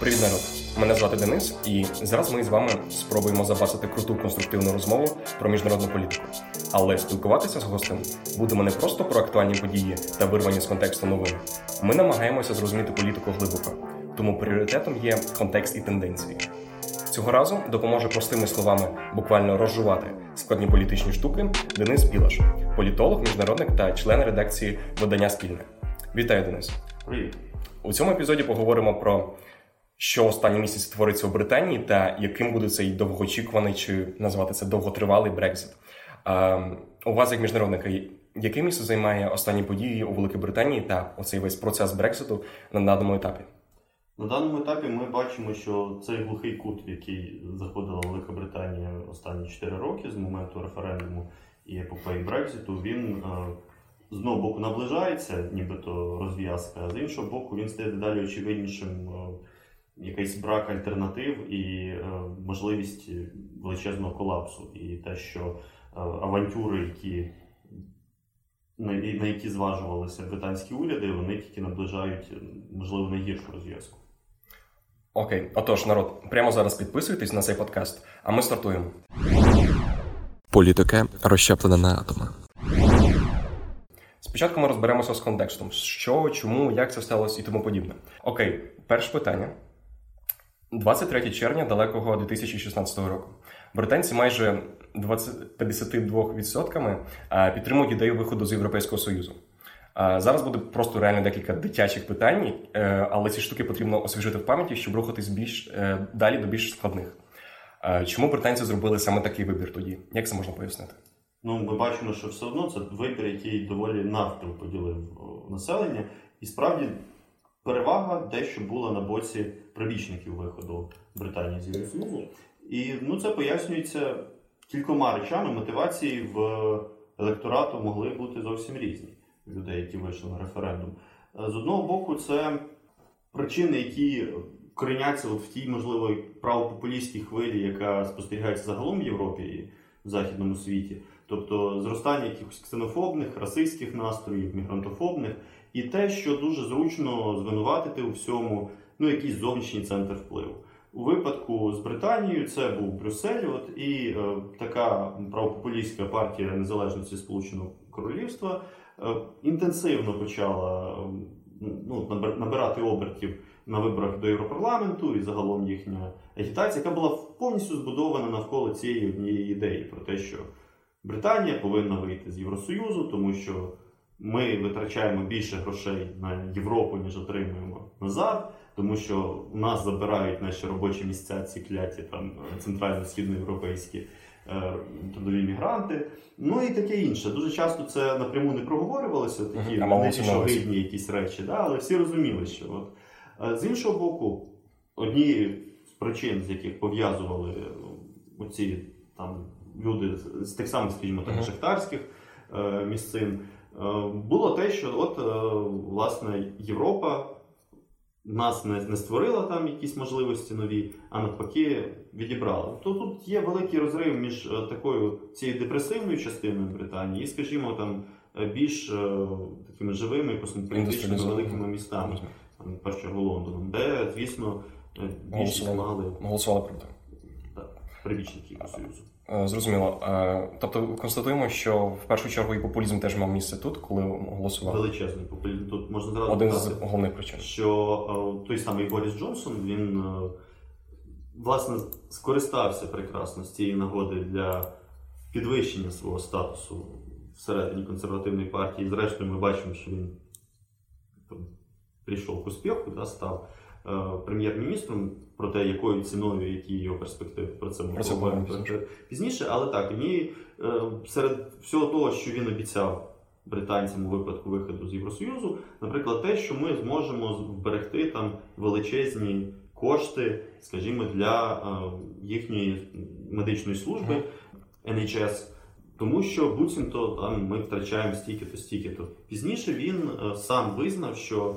Привіт, народ! Мене звати Денис, і зараз ми з вами спробуємо забасити круту конструктивну розмову про міжнародну політику. Але спілкуватися з гостем будемо не просто про актуальні події та вирвані з контексту новини. Ми намагаємося зрозуміти політику глибоко, тому пріоритетом є контекст і тенденції. Цього разу допоможе простими словами буквально розжувати складні політичні штуки Денис Білаш, політолог, міжнародник та член редакції видання Спільне. Вітаю, Денис! Привіт. У цьому епізоді поговоримо про що останній місяць твориться у Британії, та яким буде цей довгоочікуваний чи назвати це довготривалий Брекзит. У вас, як міжнародника, яке місце займає останні події у Великій Британії та оцей весь процес Брекситу на даному етапі? На даному етапі ми бачимо, що цей глухий кут, в який заходила Велика Британія останні 4 роки з моменту референдуму і епопеї Брекзиту, він з одного боку наближається, нібито розв'язка, а з іншого боку, він стає дедалі очевиднішим якийсь брак альтернатив і е, можливість величезного колапсу. І те, що е, авантюри, які на які зважувалися британські уряди, вони тільки наближають можливо найгіршу розв'язку. Окей, отож, народ, прямо зараз підписуйтесь на цей подкаст, а ми стартуємо. Політика розщеплена на атоми. Спочатку ми розберемося з контекстом, що, чому, як це сталося і тому подібне. Окей, перше питання. 23 червня далекого 2016 року. Британці майже 20, 52% підтримують ідею виходу з Європейського Союзу. Зараз буде просто реально декілька дитячих питань, е, але ці штуки потрібно освіжити в пам'яті, щоб рухатись більш е, далі до більш складних. Чому британці зробили саме такий вибір тоді? Як це можна пояснити? Ну, ми бачимо, що все одно це вибір, який доволі навпіл поділив населення, і справді перевага дещо була на боці прибічників виходу Британії з Євросоюзу. І ну, це пояснюється кількома речами. Мотивації в електорату могли бути зовсім різні людей, які вийшли на референдум. З одного боку, це причини, які кореняться в тій, можливо, правопопулістській хвилі, яка спостерігається загалом в Європі і в західному світі. Тобто зростання якихось ксенофобних, расистських настроїв, мігрантофобних, і те, що дуже зручно звинуватити у всьому ну, якийсь зовнішній центр впливу. У випадку з Британією це був Брюссель, от, і е, така правопопулістська партія незалежності Сполученого Королівства е, інтенсивно почала ну, набирати обертів на виборах до Європарламенту і загалом їхня агітація, яка була повністю збудована навколо цієї однієї ідеї про те, що Британія повинна вийти з Євросоюзу, тому що ми витрачаємо більше грошей на Європу, ніж отримуємо назад, тому що у нас забирають наші робочі місця, ці кляті там центрально-східноєвропейські. е, трудові мігранти. Ну і таке інше. Дуже часто це напряму не проговорювалося, такі нечогидні якісь речі, да? але всі розуміли, що от. Е, з іншого боку, однією з причин, з яких пов'язували оці там люди з тих самих, скажімо так, шахтарських е, місцин. Е, було те, що от е, власне Європа нас не не створила там якісь можливості нові, а навпаки відібрала. То тут є великий розрив між е, такою цією депресивною частиною Британії і, скажімо, там більш такими живими космополітичними великими містами, там, першу чергу Лондоном, де, звісно, більшість мали голосували проти прибічників Союзу. Е, зрозуміло. Е, тобто констатуємо, що в першу чергу і популізм теж мав місце тут, коли голосували. Величезний популізм. Тут можна зразу один з головних причин. Що е, той самий Борис Джонсон він власне скористався прекрасно з цієї нагоди для підвищення свого статусу всередині консервативної партії. Зрештою, ми бачимо, що він прийшов к успіху, да, став. Е, прем'єр-міністром про те, якою ціною, які його перспективи про це ми поговоримо пізніше. Але так мені е, серед всього того, що він обіцяв британцям у випадку виходу з Євросоюзу, наприклад, те, що ми зможемо вберегти там величезні кошти, скажімо, для е, їхньої медичної служби NHS. Тому що буцімто там ми втрачаємо стільки-то, стільки-то. Пізніше він сам визнав, що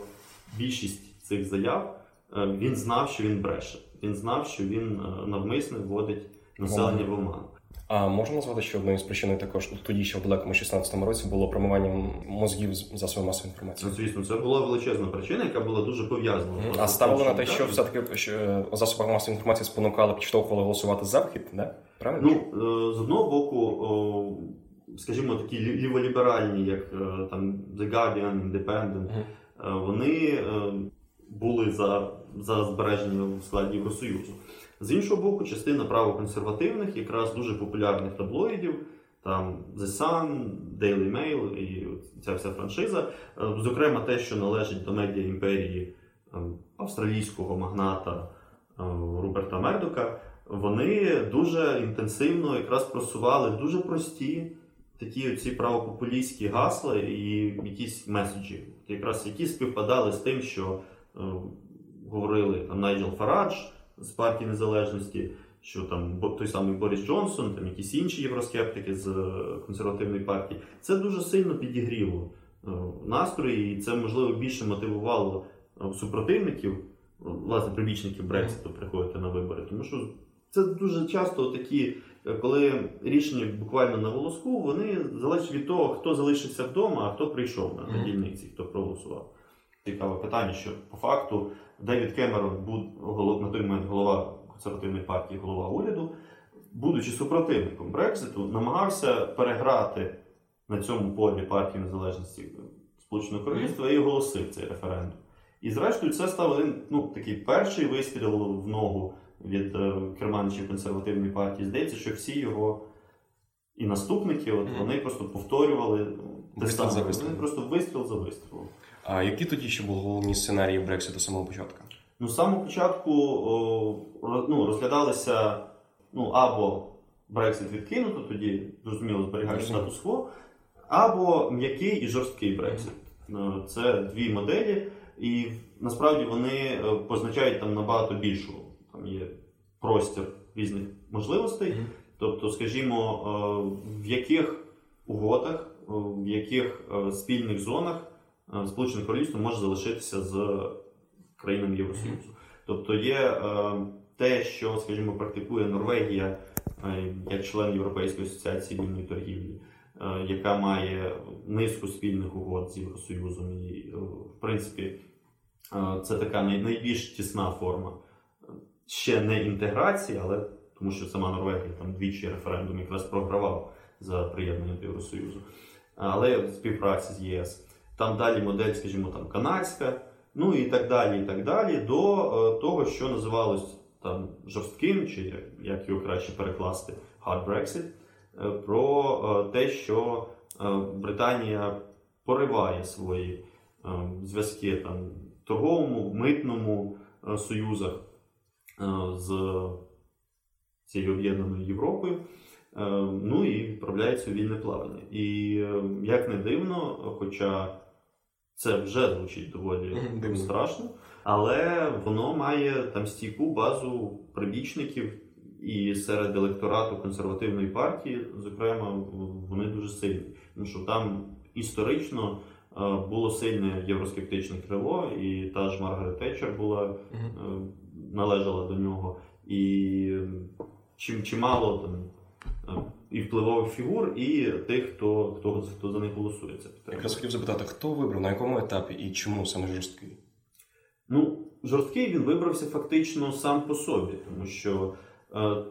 більшість цих заяв він знав, що він бреше. Він знав, що він е, навмисно вводить населення в оману. А можна назвати, що одною з причин також тоді, ще в далекому 16-му році було промивання мозгів з засобів масової інформації. Ну, звісно, це була величезна причина, яка була дуже пов'язана. З А ставили на те, що все-таки що е, засоби масової інформації спонукали, підштовхували голосувати за вхід, да? Правильно? Ну, е, з одного боку, скажімо, такі лі- ліволіберальні, як е, там The Guardian, Independent, е, вони е, були за, за збереження в складі Євросоюзу. З іншого боку, частина правоконсервативних, якраз дуже популярних таблоїдів, там The Sun, Daily Mail і ця вся франшиза, е, зокрема те, що належить до медіа імперії е, австралійського магната е, Руберта Мердока, вони дуже інтенсивно якраз просували дуже прості такі ці правопопулістські гасла і якісь меседжі, якраз які співпадали з тим, що говорили там Найджел Фарадж з партії незалежності, що там той самий Борис Джонсон, там якісь інші євроскептики з е, консервативної партії. Це дуже сильно підігріло е, настрої, і це можливо більше мотивувало е, супротивників, е, власне, прибічників Брекситу приходити на вибори, тому що це дуже часто такі, е, коли рішення буквально на волоску, вони залежать від того, хто залишився вдома, а хто прийшов на дільниці, хто проголосував. Цікаве питання, що по факту Девід Кемерон був на той момент голова консервативної партії, голова уряду, будучи супротивником Брекситу, намагався переграти на цьому полі партії незалежності Сполученого Королівства і оголосив цей референдум. І зрештою, це став один ну, такий перший вистріл в ногу від е, керманичів консервативної партії. Здається, що всі його і наступники, от, вони просто повторювали те Вистріл саме. Вони просто вистріл за вистрілом. А які тоді ще були головні сценарії Брекситу самого початку? Ну, з самого початку о, ну, розглядалися ну, або Брексит відкинуто, тоді, зрозуміло, зберігаючи статус-кво, або м'який і жорсткий Брексит. Е, Це дві моделі, і насправді вони е, позначають там набагато більшу. Там є простір різних можливостей. Тобто, скажімо, е, в яких угодах, е, в яких спільних зонах Сполучене Королівство може залишитися з країнами Євросоюзу. Тобто є е, те, що, скажімо, практикує Норвегія е, як член Європейської асоціації вільної торгівлі, е, яка має низку спільних угод з Євросоюзом. І, е, в принципі, е, це така най- найбільш тісна форма. Ще не інтеграції, але тому що сама Норвегія там двічі референдум якраз програвав за приєднання до Євросоюзу, але в співпраці з ЄС. Там далі модель, скажімо, там канадська, ну і так далі, і так далі, до е, того, що називалось там жорстким, чи як, його краще перекласти, hard Brexit, е, про е, те, що Британія пориває свої зв'язки там торговому, митному союзах з цією об'єднаною Європою. Ну і відправляється вільне плавання. І як не дивно, хоча це вже звучить доволі дивно. страшно, але воно має там стійку базу прибічників і серед електорату консервативної партії, зокрема, вони дуже сильні. Тому що там історично е, було сильне євроскептичне крило, і та ж Маргарет Тетчер була е, належала до нього. І чим чимало там і впливових фігур, і тих, хто, хто, хто за них голосує. Це. Якраз хотів запитати, хто вибрав, на якому етапі і чому саме жорсткий? Ну, жорсткий він вибрався фактично сам по собі, тому що е,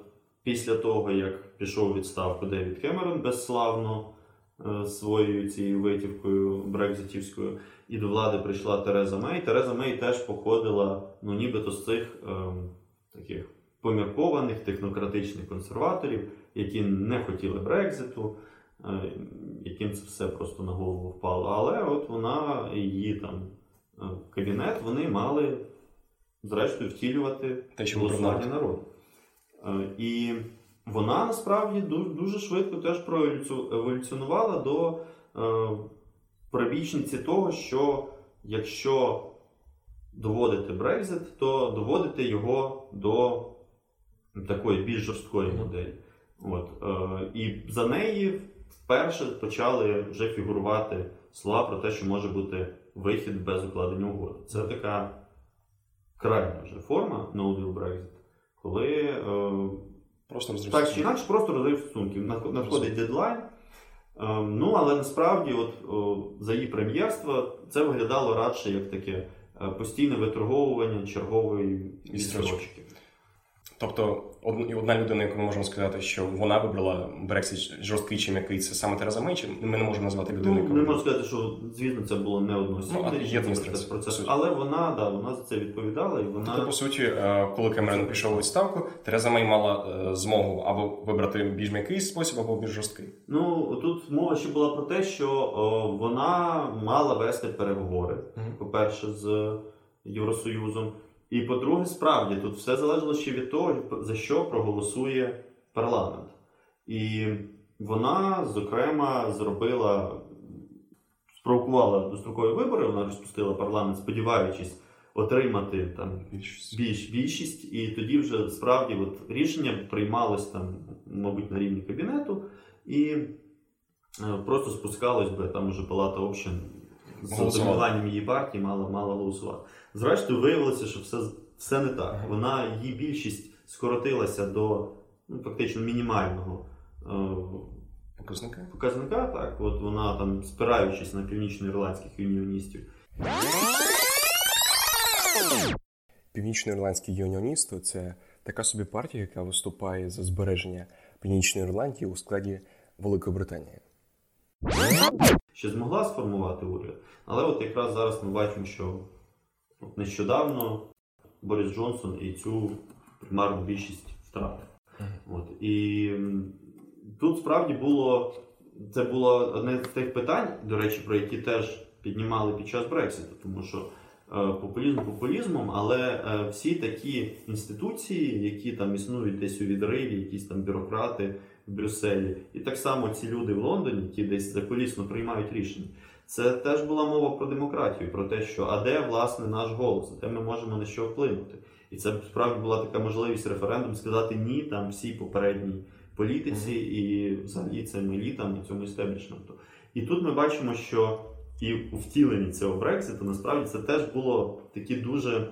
після того, як пішов у відставку Девід Кемерон безславно е, своєю цією витівкою брекзитівською, і до влади прийшла Тереза Мей. Тереза Мей теж походила, ну нібито з цих е, таких поміркованих технократичних консерваторів, які не хотіли Брекзиту. е, Яким це все просто на голову впало. Але от вона її там е, кабінет, вони мали зрештою втілювати Те, що голосування народ. народу. Е, І вона насправді дуже швидко теж проеволюцю- еволюціонувала до прибічниці того, що якщо доводити Брекзит, то доводити його до такої більш жорсткої моделі. От, е, і за неї вперше почали вже фігурувати слова про те, що може бути вихід без укладення угоди. Це така крайня вже форма no deal Brexit, коли е, Просто розрив Так чи інакше, просто розрив стосунків. Над- Надходить дедлайн. Ем, Ну, але насправді, от о, за її прем'єрства, це виглядало радше як таке е, постійне виторговування чергової Відстрочки. Тобто, од- одна людина, яку ми можемо сказати, що вона вибрала Брексит жорсткий чи м'який, це саме Тереза Мей, чи ми не можемо назвати людину, Ну, не можу сказати, що звісно це було не Ну, одноосібне рішення, процес, але вона, да, вона за це відповідала і вона. Тобто, по суті, е, коли Кемерон пішов у відставку, Тереза Мей мала е, змогу або вибрати більш м'який спосіб, або більш жорсткий. Ну тут мова ще була про те, що о, вона мала вести переговори, Мгм. по-перше, з Євросоюзом. І по-друге, справді тут все залежало ще від того, за що проголосує парламент. І вона, зокрема, зробила, спровокувала дострокові вибори, вона розпустила парламент, сподіваючись отримати там Більшість. більш більшість, і тоді вже справді от рішення приймалось там, мабуть, на рівні кабінету, і е, просто спускалось би там уже палата общин з Голосувала. її партії мала, мала голосувати. Зрештою, виявилося, що все, все не так. Вона її більшість скоротилася до ну, фактично мінімального. е, Показники. Показника, так, от вона там, спираючись на північноірландських юніоністів, Північноірландські юніоністи це така собі партія, яка виступає за збереження Північної Ірландії у складі Великої Британії. ще змогла сформувати уряд. Але от якраз зараз ми бачимо, що нещодавно Борис Джонсон і цю примарну більшість втратив. От. І тут справді було це було одне з тих питань, до речі, про які теж піднімали під час Брекситу, тому що е, популізм популізмом, але е, всі такі інституції, які там існують десь у відриві, якісь там бюрократи в Брюсселі, і так само ці люди в Лондоні, які десь закулісно приймають рішення. Це теж була мова про демократію, про те, що а де власне наш голос, де ми можемо на що вплинути. І це справді була така можливість референдум сказати ні там всій попередній політиці і взагалі цим елітам і цьому істеблішменту. І тут ми бачимо, що і у втіленні цього Брекситу насправді це теж було такі дуже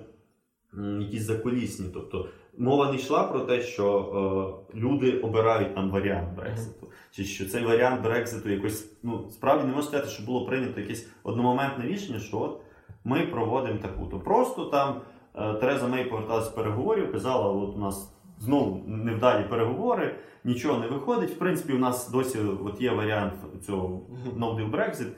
якісь закулісні. Тобто мова не йшла про те, що е, люди обирають там варіант Брекситу, чи що цей варіант Брекситу якось ну справді не можна сказати, що було прийнято якесь одномоментне рішення, що от ми проводимо таку. То просто там е, Тереза Мей поверталася з переговорів, казала, от у нас знову невдалі переговори, нічого не виходить. В принципі, у нас досі от є варіант цього no deal Brexit.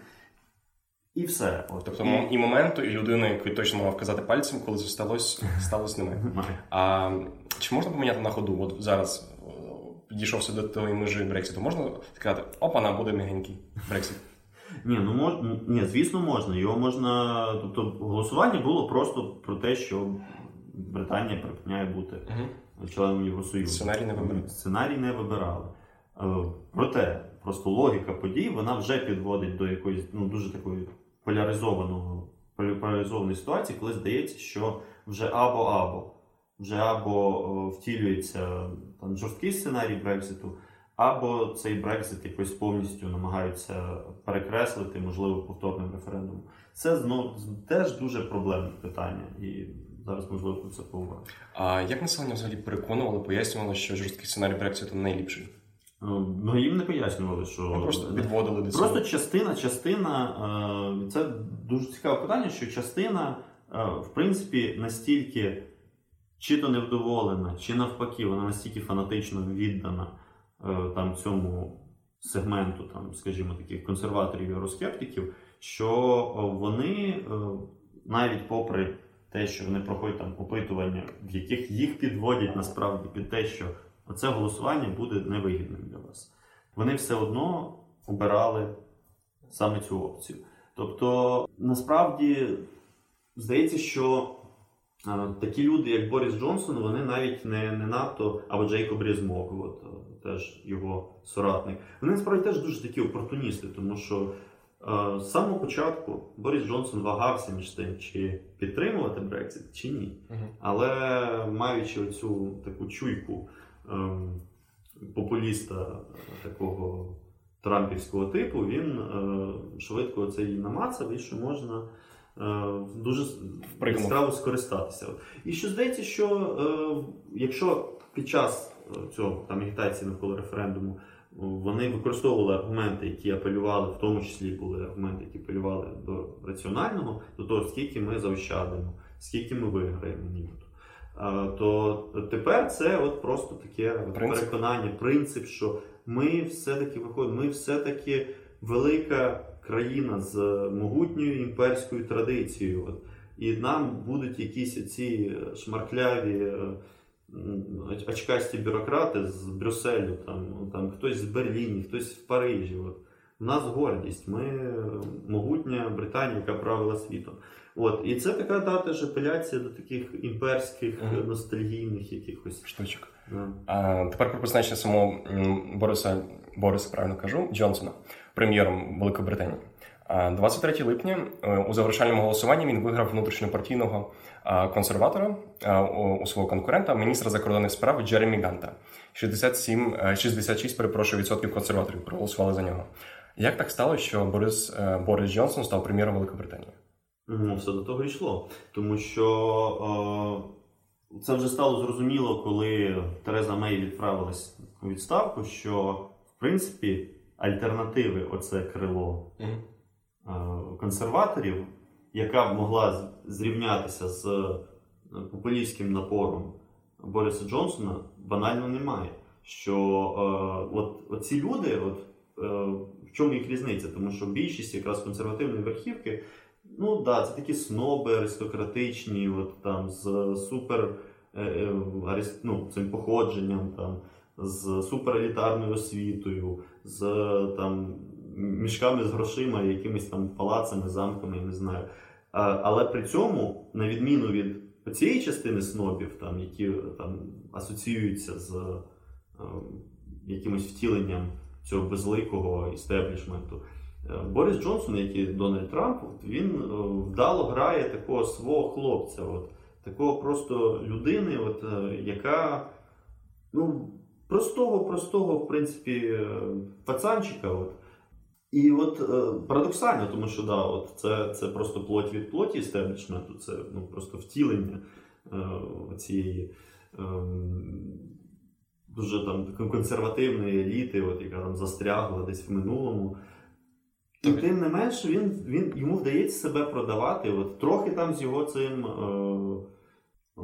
І все. От. Тобто і... і моменту, і людини, який точно мав вказати пальцем, коли це сталося, сталося. Немає. А чи можна поміняти на ходу? От зараз підійшовся до тої межі Брекситу, можна сказати, опа, на буде м'ягенький Брексит. Ні, ну мож... ні, звісно, можна. Його можна. Тобто голосування було просто про те, що Британія припиняє бути членом Євросоюзу. Сценарій не вибирали. Сценарій не вибирали. Е, Проте, просто логіка подій вона вже підводить до якоїсь ну, дуже такої поляризованого поляризованої ситуації, коли здається, що вже або-або. Вже або о, втілюється там жорсткий сценарій Брекситу, або цей Брексит якось повністю намагаються перекреслити, можливо, повторним референдумом. Це знов теж дуже проблемне питання, і зараз можливо про це поговоримо. А як населення взагалі переконувало, пояснювало, що жорсткий сценарій Брекситу найліпший? Ну їм не пояснювали, що Ну, просто підводили до цього. Просто частина, частина, е, це дуже цікаве питання, що частина, е, в принципі, настільки чи то невдоволена, чи навпаки, вона настільки фанатично віддана е, там цьому сегменту, там, скажімо, таких консерваторів євроскептиків, що е, вони навіть попри те, що вони проходять там опитування, в яких їх підводять насправді під те, що оце голосування буде невигідним для вас. Вони все одно обирали саме цю опцію. Тобто, насправді здається, що е, такі люди, як Борис Джонсон, вони навіть не, не надто, або Джейкоб Різмок, от, е, теж його соратник, вони насправді теж дуже такі опортуністи, тому що е, з самого початку Борис Джонсон вагався між тим, чи підтримувати Брексит, чи ні. Але маючи оцю таку чуйку ем, популіста такого трампівського типу, він е, швидко це і намацав, і що можна е, дуже яскраво скористатися. І що здається, що е, якщо під час е, цього там агітації навколо референдуму, вони використовували аргументи, які апелювали, в тому числі були аргументи, які апелювали до раціонального, до того, скільки ми заощадимо, скільки ми виграємо нібито. То тепер це от просто таке принцип. переконання, принцип, що ми все-таки виходимо, ми все-таки велика країна з могутньою імперською традицією. От, І нам будуть якісь ці шмаркляві е, очкасті бюрократи з Брюсселю, там, там хтось з Берліні, хтось в Парижі. От. У нас гордість, ми могутня Британія, яка правила світом. От. І це така дата ж апеляція до таких імперських uh-huh. ностальгійних якихось штучок. Yeah. А, Тепер про призначення самого Бориса Бориса, правильно кажу, Джонсона, прем'єром Великої Британії. 23 липня е, у завершальному голосуванні він виграв внутрішньопартійного консерватора у свого конкурента, міністра закордонних справ Джеремі Ганта. 67, 66 перепрошую, відсотків консерваторів проголосували за нього. Як так сталося, що Борис е, Борис Джонсон став прем'єром Великої Британії? Ну, все до того йшло. Тому що е, це вже стало зрозуміло, коли Тереза Мей відправилась у відставку, що в принципі альтернативи оце крило mm консерваторів, яка б могла зрівнятися з е, популістським напором Бориса Джонсона, банально немає. Що е, от, от ці люди, от, е, в чому їх різниця? Тому що більшість якраз консервативної верхівки, ну да, це такі сноби аристократичні, от, там, з супер е, е, ну, цим походженням. там, з суперелітарною освітою, з там мішками з грошима, якимись там палацами, замками, я не знаю. Але при цьому, на відміну від цієї частини снобів, там, які там асоціюються з е, якимось втіленням цього безликого істеблішменту, Борис Джонсон, як і Дональд Трамп, він е, вдало грає такого свого хлопця, от, такого просто людини, от, яка ну, простого, простого, в принципі, пацанчика. От, і от е, парадоксально, тому що да, от це це просто плоть від плоті істеблішменту, це ну, просто втілення е, цієї е, дуже там консервативної еліти, от, яка там застрягла десь в минулому. І тим не менше, він, він, йому вдається себе продавати. От, Трохи там з його цим е, е,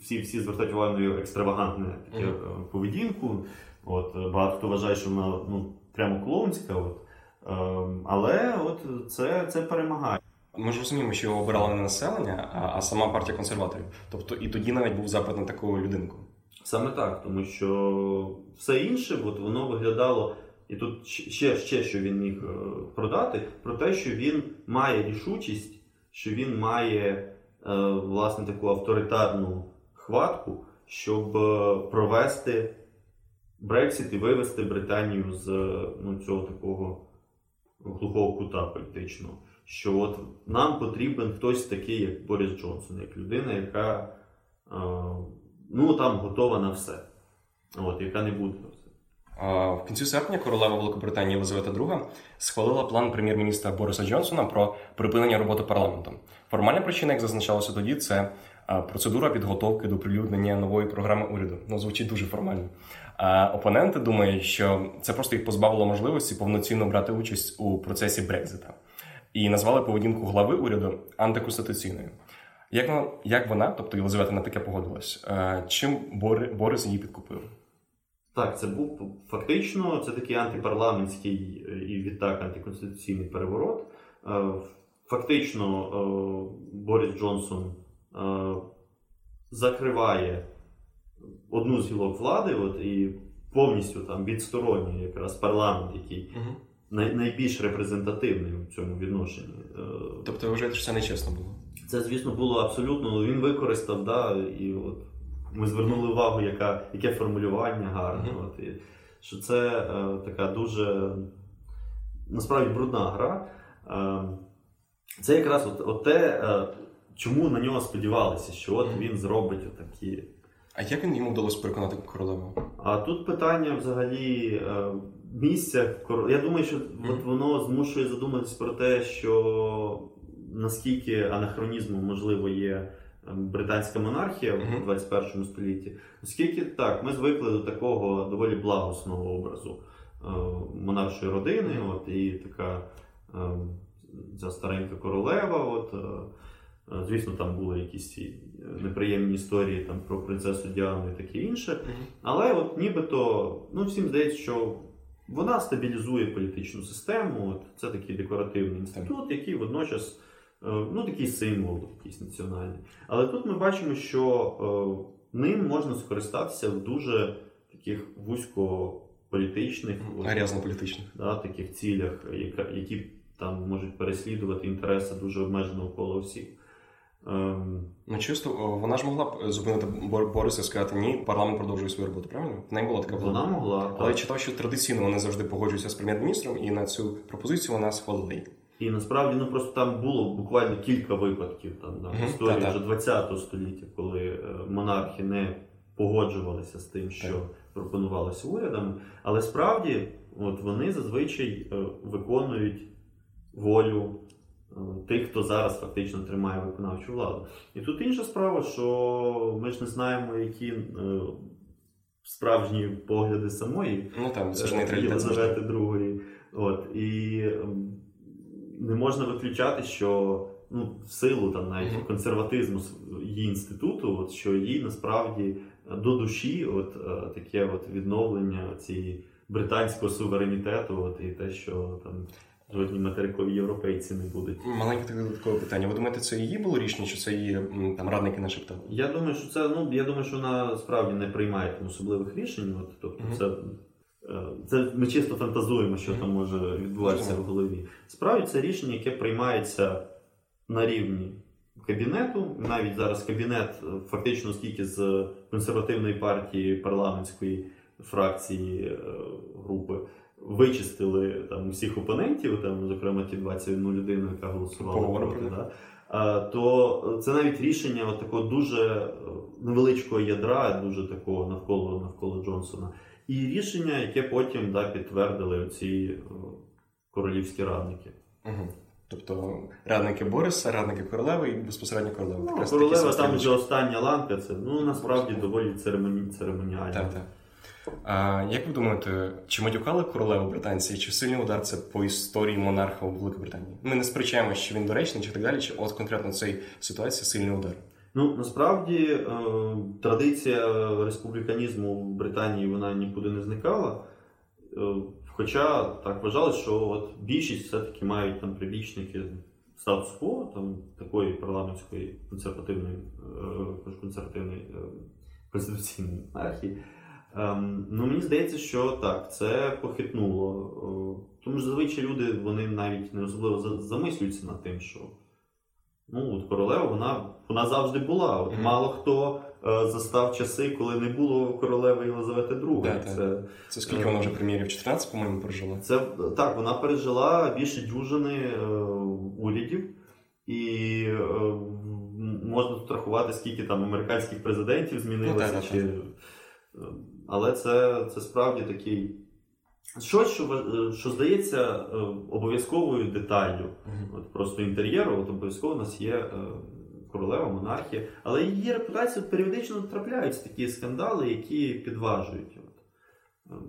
всі всі звертають увагу на його екстравагантне таке, mm-hmm. поведінку. От, Багато хто вважає, що вона ну, прямо клоунська. От. Ем, але от це це перемагає. Ми ж розуміємо, що його обирали не населення, а, а сама партія консерваторів. Тобто і тоді навіть був запит на таку людинку. Саме так, тому що все інше, от воно виглядало, і тут ще, ще що він міг е, продати, про те, що він має рішучість, що він має е, власне таку авторитарну хватку, щоб е, провести Брексит і вивести Британію з ну, цього такого глухого кута політичного. Що от нам потрібен хтось такий, як Борис Джонсон, як людина, яка ну, там готова на все, от, яка не буде. В кінці серпня королева Великобританії Єлизавета II схвалила план прем'єр-міністра Бориса Джонсона про припинення роботи парламенту. Формальна причина, як зазначалося тоді, це процедура підготовки до прилюднення нової програми уряду. Ну звучить дуже формально. А опоненти думають, що це просто їх позбавило можливості повноцінно брати участь у процесі Брекзита і назвали поведінку глави уряду антиконституційною. Як як вона, тобто Єлизавета, на таке погодилась? Чим Борис її підкупив? Так, це був фактично це такий антипарламентський і відтак антиконституційний переворот. Фактично, Борис Джонсон закриває одну з гілок влади, от, і повністю там відстороннює якраз парламент, який угу. най, найбільш репрезентативний у цьому відношенні. Е, тобто ви вважаєте, що це нечесно було? Це, звісно, було абсолютно. Ну, він використав, да, і от ми звернули увагу, яка, яке формулювання гарне. Угу. От, і, що це е, така дуже насправді брудна гра. Е, це якраз от, от те, е, чому на нього сподівалися, що от він зробить отакі. А як він йому вдалося переконати королеву? А тут питання взагалі е, місця. Я думаю, що mm-hmm. от воно змушує задуматись про те, що наскільки анахронізмом можливо є британська монархія Мгм. в 21 столітті. Оскільки так, ми звикли до такого доволі благосного образу е, монаршої родини, от, і така е, ця старенька королева. От, е, звісно, там були якісь ці неприємні історії там, про принцесу Діану і таке інше. Але от нібито ну, всім здається, що вона стабілізує політичну систему. От, це такий декоративний інститут, який водночас ну, такий символ якийсь національний. Але тут ми бачимо, що е, ним можна скористатися в дуже таких вузькополітичних політичних. да, таких цілях, які там можуть переслідувати інтереси дуже обмеженого кола осіб. Ем, Ну, чисто, вона ж могла б зупинити Бор- Бориса і сказати, ні, парламент продовжує свою роботу, правильно? В неї була така вона могла. Але я читав, що традиційно вони завжди погоджуються з прем'єр-міністром, і на цю пропозицію вона схвалила її. І насправді ну просто там було буквально кілька випадків там да, в історії вже 20 століття, коли е, монархи не погоджувалися з тим, що Так. пропонувалося урядом. Але справді, от вони зазвичай е, виконують волю е, тих, хто зараз фактично тримає виконавчу владу. І тут інша справа, що ми ж не знаємо, які справжні погляди самої Ну там. Єлизавети II. От, і не можна виключати, що ну, в силу там навіть Мгм. консерватизму її інституту, от, що їй насправді е, до душі от, е, таке от відновлення цієї британського суверенітету, от, і те, що там жодні материкові європейці не будуть. Маленьке таке додаткове питання. Ви думаєте, це її було рішення, чи це її там радники нашептали? Я думаю, що це ну я думаю, що вона справді не приймає там особливих рішень. От, тобто, Мгм. це, це ми чисто фантазуємо, що там може відбуватися в голові. Справді це рішення, яке приймається на рівні кабінету. Навіть зараз кабінет е, фактично скільки з консервативної партії парламентської фракції е, групи. Вичистили там усіх опонентів, там, зокрема ті 21 людину, яка голосувала проти. Да? То це навіть рішення от такого дуже е, невеличкого ядра, дуже такого навколо навколо Джонсона. І рішення, яке потім да, підтвердили ці е, королівські радники. Угу. Тобто радники Бориса, радники королеви і безпосередньо королева. Ну, Якраз королева там вже остання ланка, це ну насправді доволі церемоні, церемоніально. Так, так. А, як ви думаєте, чи матюкали королеву британці, чи сильний удар це по історії монарха у Великобританії? Ми не сперечаємо, чи він доречний, чи так далі, чи от конкретно в цій ситуації сильний удар. Ну насправді е, традиція республіканізму в Британії вона нікуди не зникала. Е, хоча так вважали, що от більшість все-таки мають там прибічники статус-кво, там такої парламентської консервативної е, консервативної конституційної монархії. Ем, ну, мені здається, що так, це похитнуло. Тому що зазвичай люди вони навіть не особливо замислюються над тим, що ну, от королева вона, вона завжди була. От Мгм. Мало хто е, застав часи, коли не було королеви Єлизавети II. Да, це, Це скільки вона вже прем'єрів? 14, по-моєму, прожила? це так, вона пережила більше дюжини е, урядів. І е, можна тут рахувати, скільки там американських президентів змінилося. Ну, так, чи... е, Але це, це справді такий. Щось, що, е, що здається е, обов'язковою деталлю. От просто інтер'єру, от обов'язково у нас є е, королева, монархія, але її репутацію періодично трапляються такі скандали, які підважують.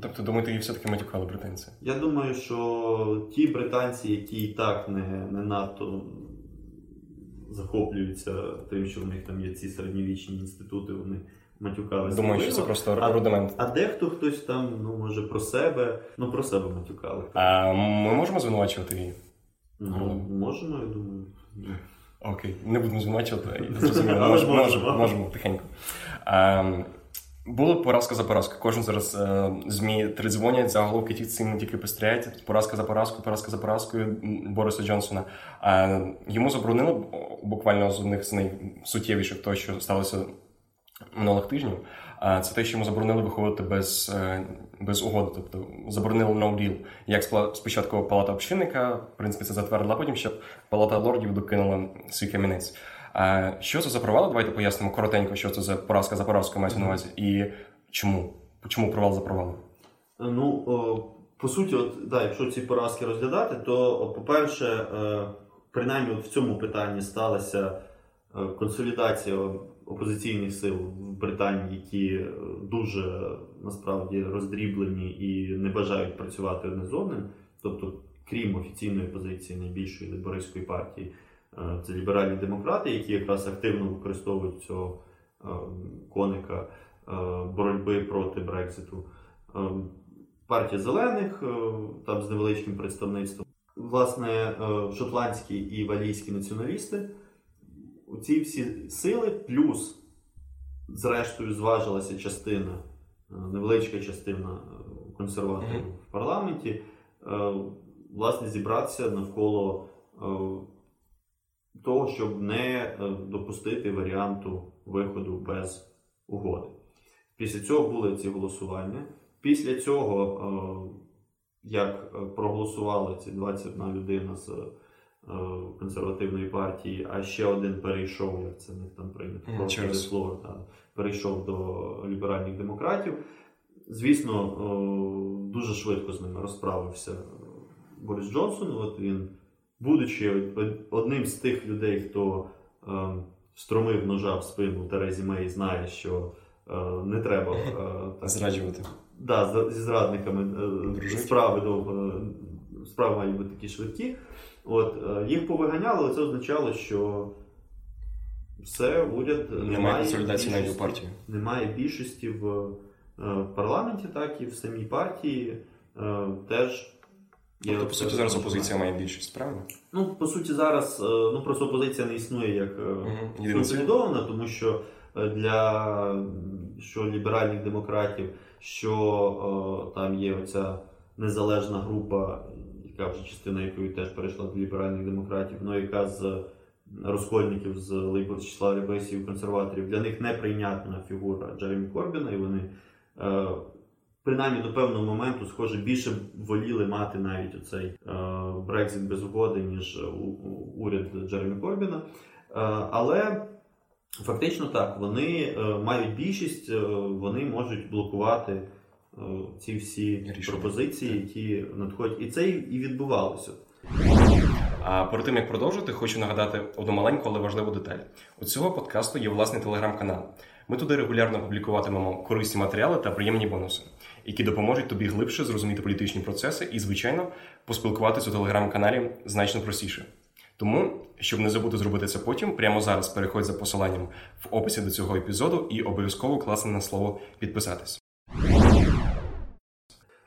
Тобто, думаєте, її все-таки матюкали британці? Я думаю, що ті британці, які і так не, не надто захоплюються тим, що в них там є ці середньовічні інститути, вони матюкалися. Думаю, що це просто А- рудимент. А дехто хтось там, ну може про себе, ну про себе матюкали. А ми можемо звинувачувати її? Ну, можемо, я думаю. Окей, не будемо звинувачувати. Зрозуміло, можемо, можемо. можемо, можемо, тихенько. Була поразка за поразкою. Кожен зараз е, ЗМІ тридзвонять, заголовки ті цим тільки постріляють. Поразка за поразкою, поразка за поразкою Бориса Джонсона. Е, йому заборонили буквально з одних з найсуттєвіших того, що сталося минулих тижнів. е, Це те, що йому заборонили виходити без, е, без угоди, тобто заборонили no deal. Як спочатку палата общинника, в принципі, це затвердила, потім ще палата лордів докинула свій камінець. Що це за провал? Давайте пояснимо коротенько, що це за поразка за поразкою мається на увазі, і чому? Чому провал за провалом? Ну, о, по суті, от, да, якщо ці поразки розглядати, то, по-перше, е, принаймні от в цьому питанні сталася консолідація опозиційних сил в Британії, які е, дуже насправді роздріблені і не бажають працювати одне з одним. Тобто, крім офіційної позиції найбільшої лібористської партії, е, це ліберальні демократи, які якраз активно використовують цього е, коника боротьби проти Брекзиту. Партія зелених там з невеличким представництвом. Власне, шотландські і валійські націоналісти ці всі сили, плюс, зрештою, зважилася частина, е, невеличка частина е, консерваторів mm-hmm. в парламенті, е, власне, зібратися навколо того, щоб не допустити варіанту виходу без угоди. Після цього були ці голосування. Після цього, як проголосували ці 21 людина з консервативної партії, а ще один перейшов, як це в них там прийнято, mm, через слово, та, перейшов до ліберальних демократів. Звісно, е, дуже швидко з ними розправився Борис Джонсон. От він, будучи одним з тих людей, хто е, стромив ножа в спину Терезі Мей, знає, що не треба так, зраджувати. Да, зі зрадниками справи довго справи мають бути такі швидкі. От, е, Їх повиганяли, але це означало, що все, уряд немає немає консолідації навіть у партії. Немає більшості в е, парламенті, так і в самій партії е, теж. Тобто, по суті, зараз опозиція має більшість, правильно? Ну, по суті, зараз ну, просто опозиція не існує як угу. консолідована, тому що для що ліберальних демократів, що там є оця незалежна група, яка вже частина якої теж перейшла до ліберальних демократів, ну яка з розкольників з числа лейбористів консерваторів, для них неприйнятна фігура Джеремі Корбіна, і вони. Е, принаймні до певного моменту, схоже, більше воліли мати навіть оцей е, Брекзит без угоди, ніж уряд Джеремі Корбіна. Е, але фактично так, вони мають більшість, вони можуть блокувати ці всі Рішення. пропозиції, які надходять, і це і відбувалося. А перед тим як продовжити, хочу нагадати одну маленьку, але важливу деталь. У цього подкасту є власний телеграм-канал. Ми туди регулярно публікуватимемо корисні матеріали та приємні бонуси, які допоможуть тобі глибше зрозуміти політичні процеси і, звичайно, поспілкуватися у телеграм-каналі значно простіше. Тому, щоб не забути зробити це потім, прямо зараз переходь за посиланням в описі до цього епізоду і обов'язково класне на слово підписатись.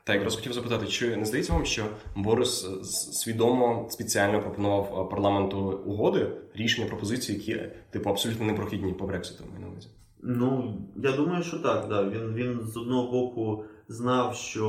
Так, якраз хотів запитати, чи не здається вам, що Борис е, свідомо спеціально пропонував е, парламенту угоди, рішення пропозиції, які типу абсолютно непрохідні по Брекситу на увазі? Ну я думаю, що так. Да. Він він з одного боку знав, що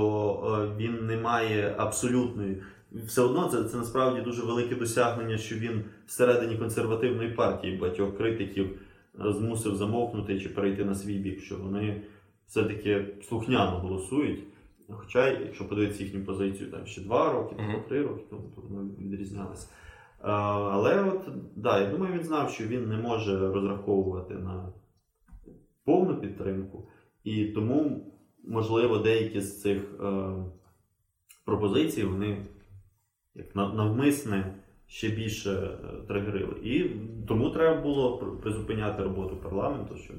е, він не має абсолютної. Все одно це це насправді дуже велике досягнення, що він всередині консервативної партії багатьох критиків змусив замовкнути чи перейти на свій бік, що вони все-таки слухняно голосують. Хоча, якщо подивитися їхню позицію там ще два роки, uh-huh. три роки, тому то воно відрізнялося. Але от, да, я думаю, він знав, що він не може розраховувати на повну підтримку, і тому, можливо, деякі з цих е, пропозицій вони як навмисне ще більше е, тригерили. І тому треба було призупиняти роботу парламенту, щоб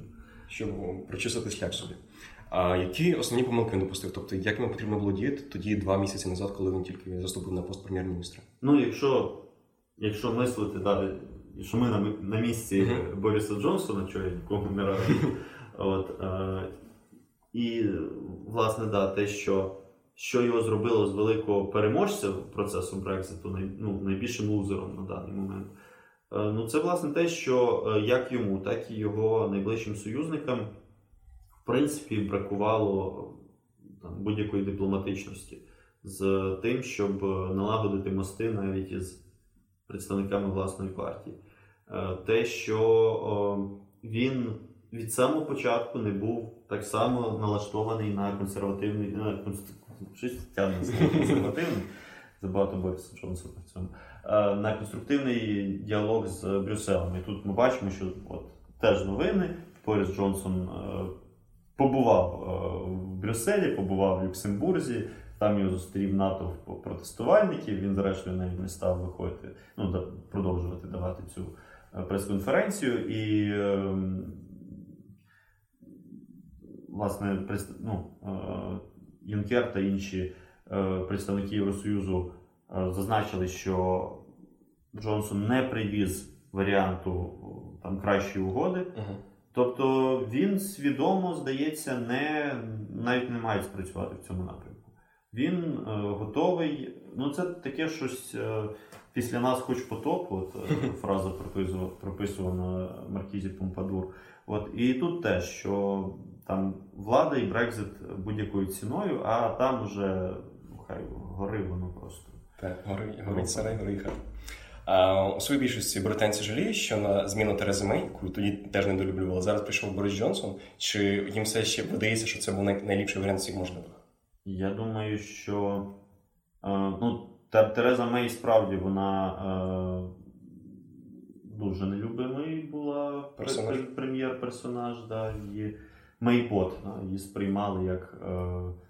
щоб прочистити шлях собі. А які основні помилки він допустив? Тобто, як йому потрібно було діяти тоді два місяці назад, коли він тільки заступив на пост прем'єр-міністра? Ну, якщо якщо мислити далі, що ми на на місці uh-huh. Бориса Джонсона, чого я нікому не радий. От, е, І, власне, да, те, що що його зробило з великого переможця процесу Брекзиту, най, ну, найбільшим лузером на даний момент. Е, ну, Це, власне, те, що е, як йому, так і його найближчим союзникам в принципі, бракувало там, будь-якої дипломатичності з тим, щоб налагодити мости навіть із представниками власної партії. Е, те, що він від самого початку не був так само налаштований на консервативний на консервативний, забагато Бориса Джонсона в цьому, е, на конструктивний діалог з Брюсселем. І тут ми бачимо, що от теж новини. Борис Джонсон е, побував е, в Брюсселі, побував в Люксембурзі. Там його зустрів натовп протестувальників. Він, зрештою, навіть не став виходити, ну продовжувати давати цю прес-конференцію і ем, власне ну, Юнкер та інші представники Євросоюзу зазначили, що Джонсон не привіз варіанту там кращої угоди. Uh-huh. Тобто він свідомо, здається, не навіть не має спрацювати в цьому напрямку. Він е, готовий. Ну, це таке щось е, після нас, хоч потоп, от е, фраза прописувана Маркізі Помпадур. От І тут теж, що там влада і Брекзит будь-якою ціною, а там уже ну, хай гори воно просто. Так, гори, горить сарай, гори хай. А, У своїй більшості британці жаліють, що на зміну Терези Мей, яку тоді теж недолюблювали, зараз прийшов Борис Джонсон. Чи їм все ще видається, що це був найліпший варіант з можливих? Я думаю, що е, ну, Тереза Мей справді вона е, дуже нелюбимий була прем'єр-персонаж. Да, її Мейбот да, її сприймали як е,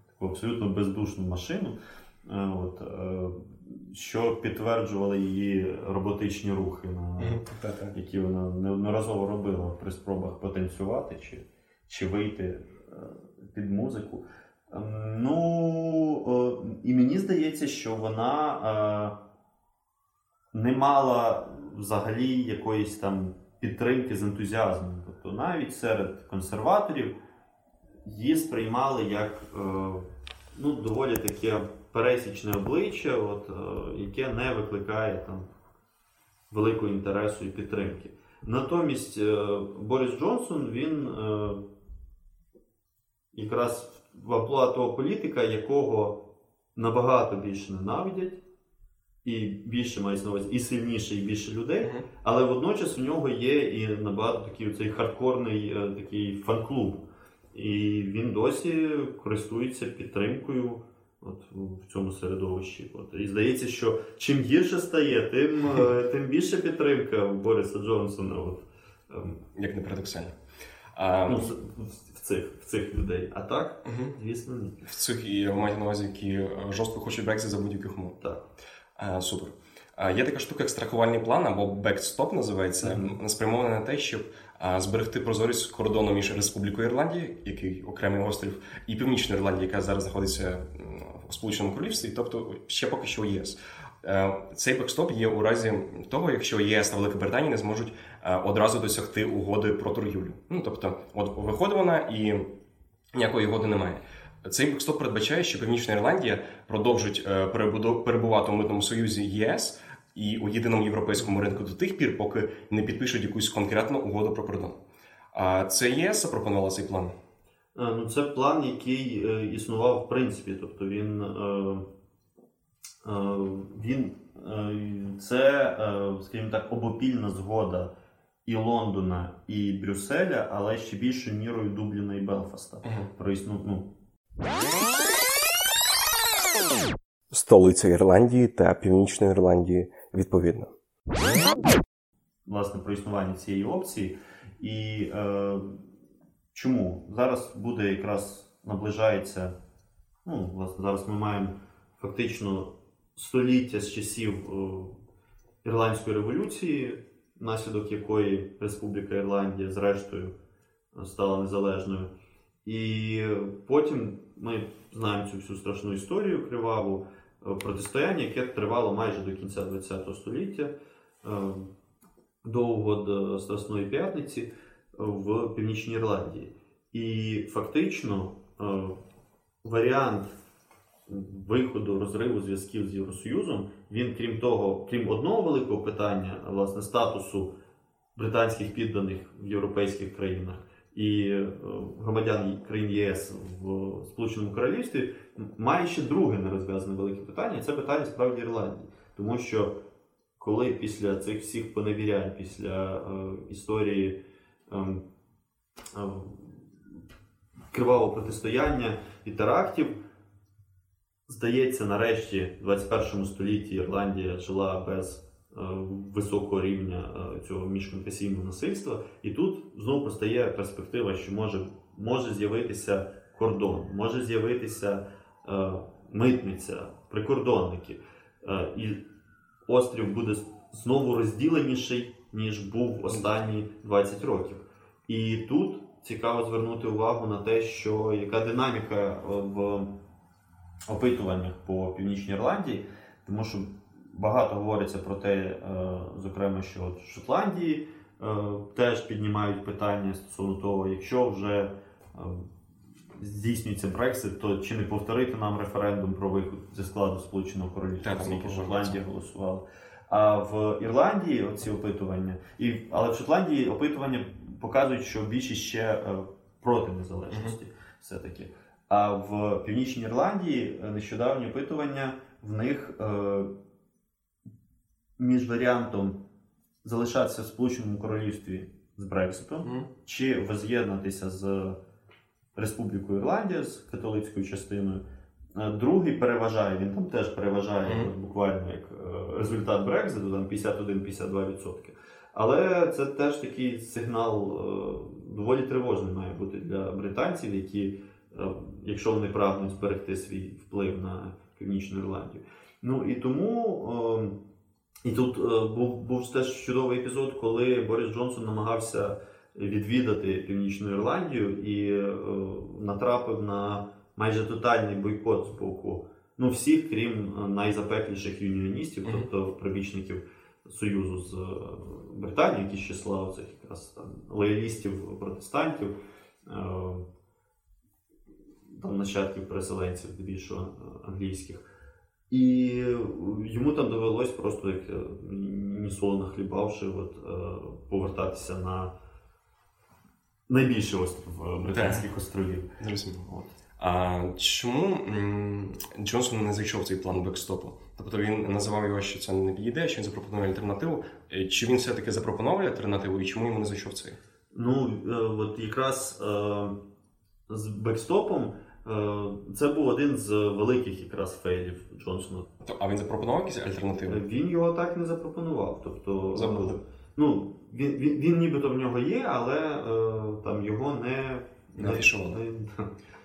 таку абсолютно бездушну машину. Е, от, е, що підтверджували її роботичні рухи, на, які вона неодноразово робила при спробах потанцювати чи чи вийти е, під музику. Ем, ну, і мені здається, що вона не мала взагалі якоїсь там підтримки з ентузіазмом. Тобто навіть серед консерваторів її сприймали як ну, доволі таке пересічне обличчя, от, е, яке не викликає там великого інтересу і підтримки. Натомість е, Борис Джонсон він е, якраз в амплуа того політика, якого набагато більше ненавидять, і більше мається на увазі, і сильніше, і більше людей, але водночас у нього є і набагато такий цей хардкорний такий фан-клуб. І він досі користується підтримкою от, в цьому середовищі. От. І здається, що чим гірше стає, тим е, тим більше підтримка Бориса Джонсона. От. Ем, Як не парадоксально. А... Ну, в цих в цих людей. А так, угу. звісно, ні. В цих і маю на увазі, які е, жорстко хочуть Брекзит за будь-яких умов. Так. А, Супер. А, Є така штука, як страхувальний план або бекстоп називається, mm-hmm. спрямована на те, щоб зберегти прозорість кордону між Республікою Ірландії, який окремий острів, і Північною Ірландією, яка зараз знаходиться в Сполученому Королівстві, тобто ще поки що ЄС. Е, цей бекстоп є у разі того, якщо ЄС та Велика Британія не зможуть е, одразу досягти угоди про торгівлю. Ну тобто, от виходить вона і ніякої угоди немає. Цей бекстоп передбачає, що Північна Ірландія продовжить е, перебувати у митному союзі ЄС і у єдиному європейському ринку до тих пір, поки не підпишуть якусь конкретну угоду про кордон. А це ЄС запропонувала цей план. Ну, Це план, який е, існував в принципі. Тобто він е, е, він це, скажімо так, обопільна згода і Лондона, і Брюсселя, але ще більшою мірою Дубліна і Белфаста. Про існу, ну. Столиця Ірландії та Північної Ірландії відповідно. Власне, про існування цієї опції. І е, Чому? Зараз буде якраз наближається. ну, власне, Зараз ми маємо фактично століття з часів Ірландської революції, внаслідок якої Республіка Ірландія, зрештою, стала незалежною. І потім ми знаємо цю всю страшну історію криваву протистояння, яке тривало майже до кінця ХХ століття, довго до Страсної п'ятниці в Північній Ірландії. І фактично е, варіант виходу розриву зв'язків з Євросоюзом, він, крім того, крім одного великого питання, власне, статусу британських підданих в європейських країнах і е, громадян країн ЄС в Сполученому Королівстві, має ще друге нерозв'язане велике питання, і це питання справді Ірландії. Тому що коли після цих всіх поневірянь, після е, історії кривавого протистояння і терактів. Здається, нарешті в 21 столітті Ірландія жила без е, високого рівня е, цього міжконфесійного насильства. І тут знову постає перспектива, що може може з'явитися кордон, може з'явитися е, митниця, прикордонники. І острів буде знову розділеніший ніж був останні 20 років. І тут цікаво звернути увагу на те, що яка динаміка в опитуваннях по Північній Ірландії, тому що багато говориться про те, е, зокрема, що от в Шотландії е, теж піднімають питання стосовно того, якщо вже е, здійснюється Брексит, то чи не повторити нам референдум про виход зі складу Сполученого Королівства, скільки Шотландія голосувала. А в Ірландії ці опитування, і, але в Шотландії опитування показують, що більшість ще проти незалежності, uh-huh. все-таки. А в Північній Ірландії нещодавні опитування в них між варіантом залишатися в Сполученому Королівстві з Брекситом, mm. чи воз'єднатися з Республікою Ірландія з католицькою частиною. Е, другий переважає, він там теж переважає mm. буквально як е, результат Брекзиту, там 51-52%. Але це теж такий сигнал е, доволі тривожний має бути для британців, які, якщо вони прагнуть зберегти свій вплив на Північну Ірландію. Ну і тому. І тут був був теж чудовий епізод, коли Борис Джонсон намагався відвідати Північну Ірландію і натрапив на майже тотальний бойкот з боку ну, всіх, крім найзапекліших юніоністів, тобто прибічників Союзу з е, Британією, які з числа цих якраз там лоялістів протестантів, е, там нащадків переселенців, здебільшого англійських. І йому там довелось просто як е, ні солоно хлібавши, от, е, повертатися на найбільший остров Британських островів. Зрозуміло. А чому Джонсон не зайшов цей план бекстопу? Тобто він називав його, що це не підійде, що він запропонує альтернативу. Е, чи він все-таки запропонував альтернативу і чому йому не зайшов цей? Ну, от якраз з бекстопом Е, це був один з великих якраз фейлів Джонсона. А він запропонував якісь альтернативи? Він його так не запропонував. Тобто, Забули. Ну, він, він, він нібито в нього є, але е, там його не не афішували.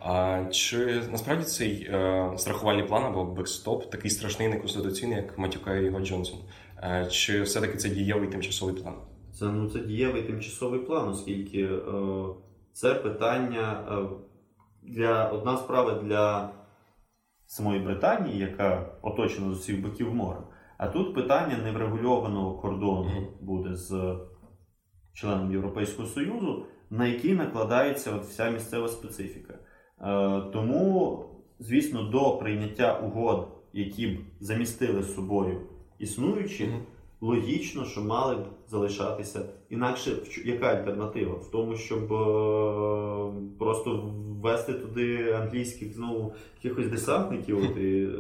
А чи насправді цей е, страхувальний план або бекстоп такий страшний, неконституційний, як матюкає його Джонсон? Е, чи все-таки це дієвий тимчасовий план? Це ну це дієвий тимчасовий план, оскільки е, це питання. Е, для одна справа для самої Британії, яка оточена з усіх боків морем. А тут питання неврегульованого кордону буде з членом Європейського Союзу, на який накладається от вся місцева специфіка. Е, тому, звісно, до прийняття угод, які б замістили собою існуючі логічно, що мали б залишатися. Інакше яка альтернатива? В тому, щоб е, просто ввести туди англійських знову якихось десантників от, і е,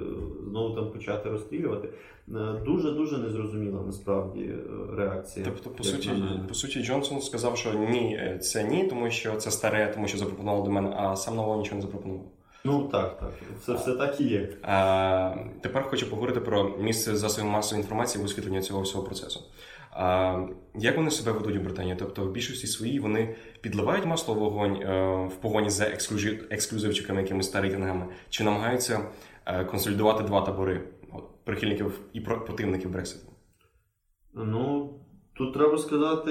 знову там почати розстрілювати. Дуже дуже незрозуміла насправді е, реакція. Тобто, по суті, по суті, Джонсон сказав, що ні, це ні, тому що це старе, тому що запропонував до мене, а сам нового нічого не запропонував. Ну так, так. Це все так і є. А, Тепер хочу поговорити про місце засобів масової інформації в освітленні цього всього процесу. А, Як вони себе ведуть у Британії? Тобто, в більшості своїй вони підливають масло вогонь е, в погоні за ексклюзив, ексклюзивчиками, якимись та рейтингами, чи намагаються е, консолідувати два табори прихильників і противників Брекситу? Ну тут треба сказати,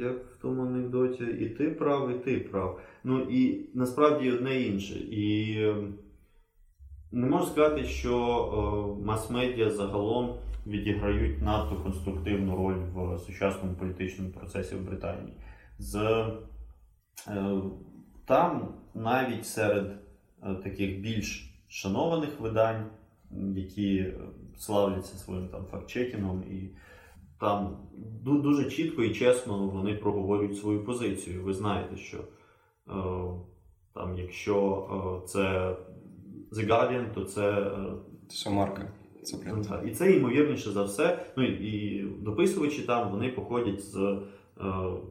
як в тому анекдоті, і ти прав, і ти прав. Ну і насправді одне інше. І ем, не можу сказати, що е, мас-медіа загалом відіграють надто конструктивну роль в сучасному політичному процесі в Британії. З, е, Там навіть серед е, таких більш шанованих видань, які славляться своїм там фактчекінгом, і там дуже чітко і чесно вони проговорюють свою позицію. Ви знаєте, що. Е, там, Якщо е, це The Guardian, то це е, Це марка. Це і це ймовірніше за все. Ну і дописувачі там вони походять з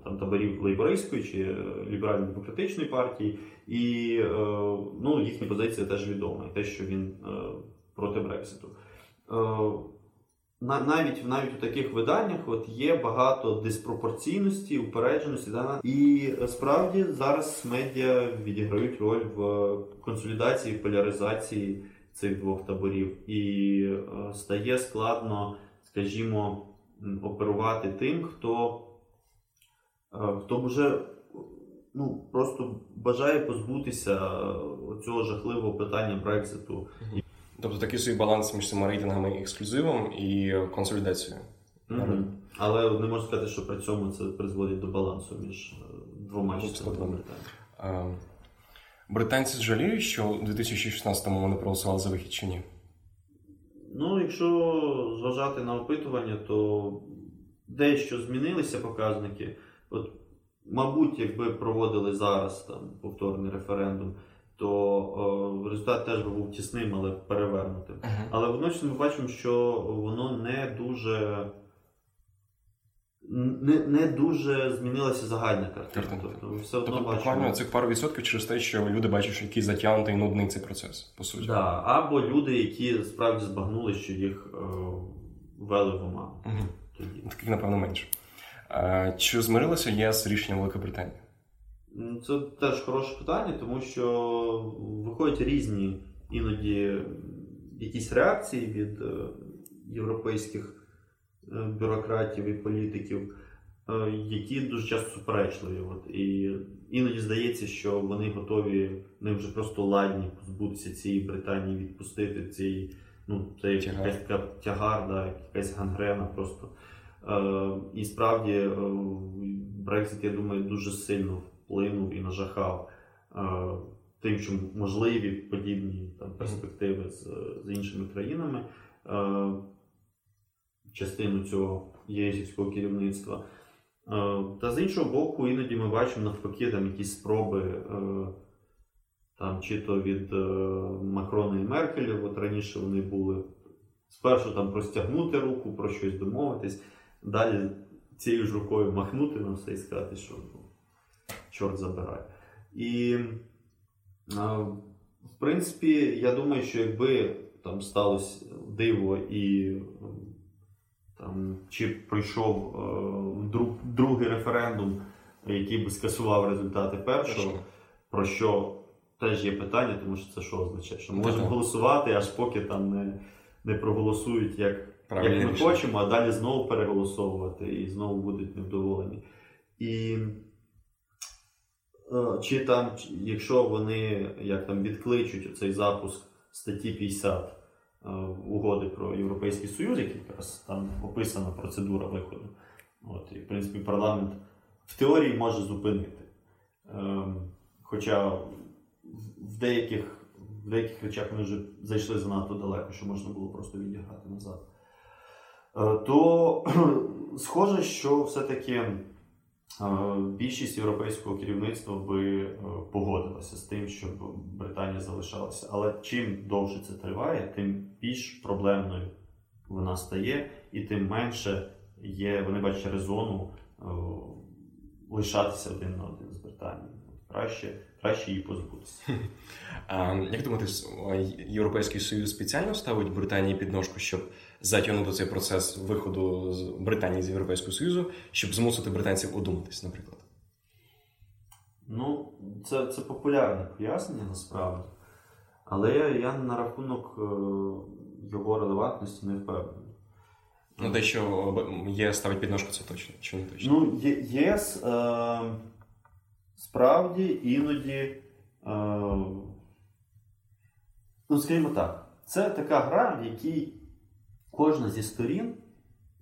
там таборів лейбористської чи ліберально-демократичної партії, і ну, їхня позиція теж відома, і те, що він проти Брекситу навіть навіть у таких виданнях от є багато диспропорційності, упередженості. Да? І е, справді зараз медіа відіграють роль в консолідації, поляризації цих двох таборів. І е, стає складно, скажімо, оперувати тим, хто е, хто вже ну, просто бажає позбутися цього жахливого питання Брекзиту. Тобто такий собі баланс між цими рейтингами ексклюзивом і консолідацією. Mm-hmm. Але не можна сказати, що при цьому це призводить до балансу між двома частинами Британці жаліють, що у 2016-му вони проголосували за вихід чи ні? Ну, якщо зважати на опитування, то дещо змінилися показники. От, Мабуть, якби проводили зараз там повторний референдум, то о, результат теж би був тісним, але перевернутим. Uh-huh. Але водночас ми бачимо, що воно не дуже не не дуже змінилася загальна картина. Тобто, все одно тобто, бачимо... буквально цих пару відсотків через те, що люди бачать, що який затягнутий і нудний цей процес, по суті. Да. Або люди, які справді збагнули, що їх е, вели в оману. Угу. Таких, напевно, менше. Е, чи змирилася ЄС з рішенням Великобританії? Це теж хороше питання, тому що виходять різні іноді якісь реакції від е, європейських. Е, бюрократів і політиків, е, які дуже часто суперечливі. От, І іноді здається, що вони готові, вони вже просто ладні позбутися цієї Британії, відпустити цієї, ну, це тягар. якась така тягар, да, якась гангрена просто. І справді Брексит, я думаю, дуже сильно вплинув і нажахав. Е, Тим, що можливі подібні там перспективи з з іншими країнами. Е, частину цього єсівського керівництва. Е, та з іншого боку, іноді ми бачимо навпаки там якісь спроби, е, там, чи то від е, Макрона і Меркеля, от раніше вони були спершу там простягнути руку, про щось домовитись, далі цією ж рукою махнути на все і сказати, що ну, чорт забирає. І в принципі, я думаю, що якби там сталося диво і там, чи пройшов е, друг, другий референдум, який би скасував результати першого, про що теж є питання, тому що це що означає? Що ми можемо голосувати, аж поки там не не проголосують, як як ми хочемо, а далі знову переголосовувати і знову будуть невдоволені. І е, чи там, якщо вони як там відкличуть цей запуск статті 50. Е, угоди про Європейський Союз, який якраз там описана процедура виходу. От, І, в принципі, парламент в теорії може зупинити. Ем, хоча в деяких в деяких речах вони вже зайшли занадто далеко, що можна було просто відіграти назад. Е, то схоже, що все-таки Е, більшість європейського керівництва би е, погодилася з тим, щоб Британія залишалася. Але чим довше це триває, тим більш проблемною вона стає, і тим менше є, вони бачать резону е, лишатися один на один з Британією. Краще краще її позбутися. А, Як думаєте, Європейський Союз спеціально ставить Британії підножку, щоб затягнути цей процес виходу з Британії з Європейського Союзу, щоб змусити британців одуматись, наприклад? Ну, це це популярне пояснення насправді. Але я, я на рахунок е, його релевантності не впевнений. Ну, те, що ЄС ставить підножку, це точно чи не точно? Ну, ЄС е, справді іноді. Е, ну, скажімо так, це така гра, в якій Кожна зі сторін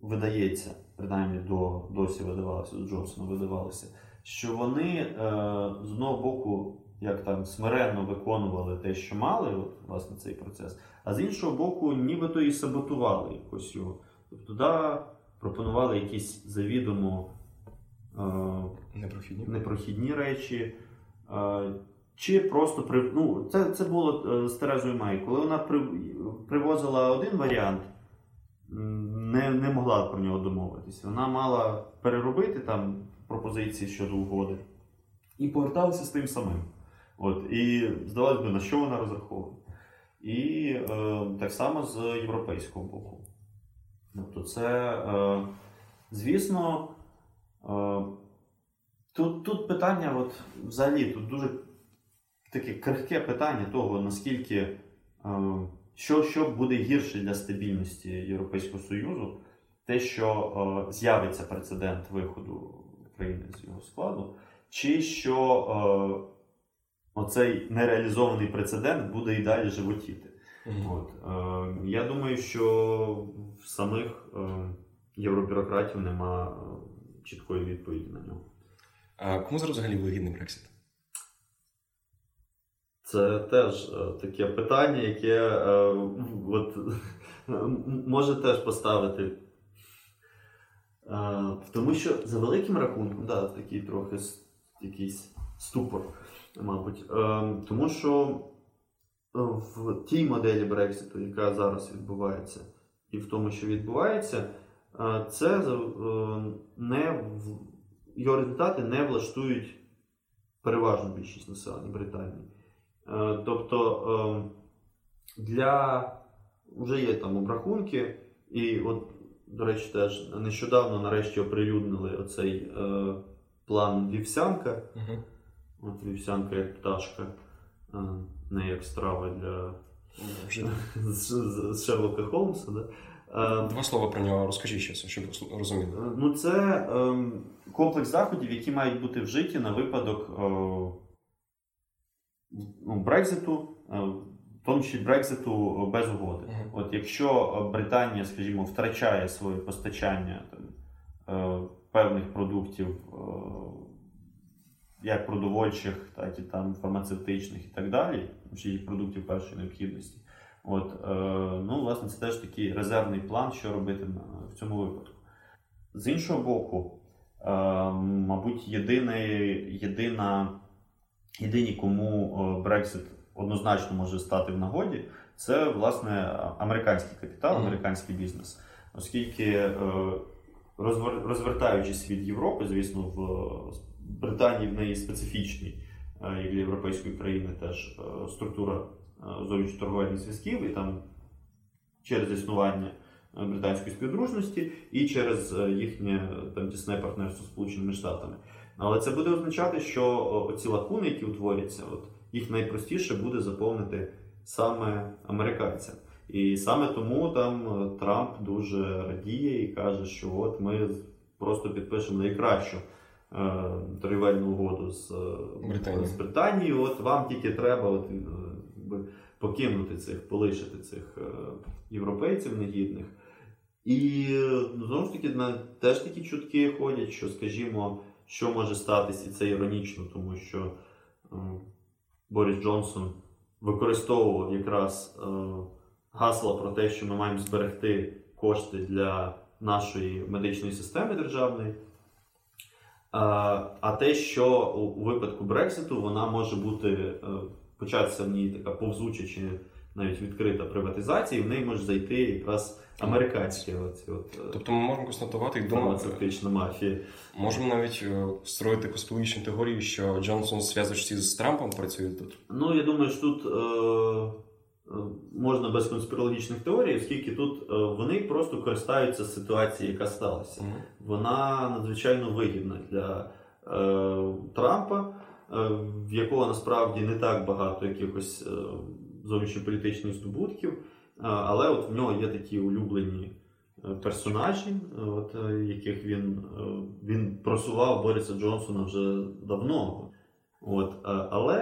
видається, принаймні до, досі видавалося, до Джонсона видавалося, що вони е, з одного боку як там смиренно виконували те, що мали, от, власне, цей процес, а з іншого боку, нібито і саботували якось його. Тобто, да, пропонували якісь завідомо е, непрохідні. непрохідні речі. Е, чи просто при... ну, це це було е, з Терезою Май, коли вона при... привозила один варіант не не могла про нього домовитися. Вона мала переробити там пропозиції щодо угоди і поверталася з тим самим. От, І здавалося б, на що вона розраховує. І е, так само з європейського боку. Тобто, це, е, звісно, е, тут тут питання, от, взагалі, тут дуже таке крихке питання того, наскільки. Е, що що буде гірше для стабільності Європейського Союзу? те, що е, з'явиться прецедент виходу України з його складу, чи що е, оцей нереалізований прецедент буде і далі животіти. Мгм. От, е, я думаю, що в самих е, євробюрократів нема е, чіткої відповіді на нього. А кому зараз взагалі вигідний Брексит? Це теж е, таке питання, яке е, от, може теж поставити. Е, тому що за великим рахунком, да, такий трохи якийсь ступор, мабуть. Тому що в тій моделі Брекситу, яка зараз відбувається, і в тому, що відбувається, це не його результати не влаштують переважну більшість населення Британії. Е, Тобто е, для вже є там обрахунки, і от, до речі, теж нещодавно нарешті оприлюднили оцей е, план Вівсянка. Мгм. От Вівсянка як пташка, е, не як страва для з, Шерлока Холмса. Да? Два слова про нього розкажи ще, щоб розуміли. Ну, це ем, комплекс заходів, які мають бути вжиті на випадок ну, Брекзиту, е, в тому числі Брекзиту без угоди. От якщо е, Британія, скажімо, втрачає своє постачання там, е, певних продуктів, е, як продовольчих, так і там фармацевтичних і так далі, чи їх продуктів першої необхідності. От, е, ну, власне, це теж такий резервний план, що робити в цьому випадку. З іншого боку, е, мабуть, єдиний, єдина, єдині, кому е, Брексит однозначно може стати в нагоді, це власне американський капітал, американський бізнес. Оскільки, е, розвертаючись від Європи, звісно, в Британії в неї специфічний, е, як для європейської країни, теж структура зовнішньоторговельних зв'язків, і там через існування британської співдружності і через їхнє там тісне партнерство з Сполученими Штатами. Але це буде означати, що оці лакуни, які утворяться, от їх найпростіше буде заповнити саме американцям. І саме тому там е, Трамп дуже радіє і каже, що от ми просто підпишемо найкращу е, торгівельну угоду з, е, Британією. з Британією. От вам тільки треба от, е, покинути цих, полишити цих європейців негідних. І ну, знову ж таки, на, теж такі чутки ходять, що, скажімо, що може статись, і це іронічно, тому що е, Борис Джонсон використовував якраз е, гасла про те, що ми маємо зберегти кошти для нашої медичної системи державної. А, а те, що у, випадку Брекситу вона може бути е, початися в ній така повзуча чи навіть відкрита приватизація, і в неї може зайти якраз американська от, от, е, Тобто ми можемо констатувати і думати, фармацевтична мафія. можемо навіть е, строїти космологічні теорії, що Джонсон зв'язочці з Трампом працює тут. Ну, я думаю, що тут е, е, можна без конспірологічних теорій, оскільки тут вони просто користаються ситуацією, яка сталася. Вона надзвичайно вигідна для е, Трампа, е, в якого насправді не так багато якихось е, зовнішньополітичних здобутків, е, але от в нього є такі улюблені е, персонажі, е, от, яких він, він просував Бориса Джонсона вже давно. От, але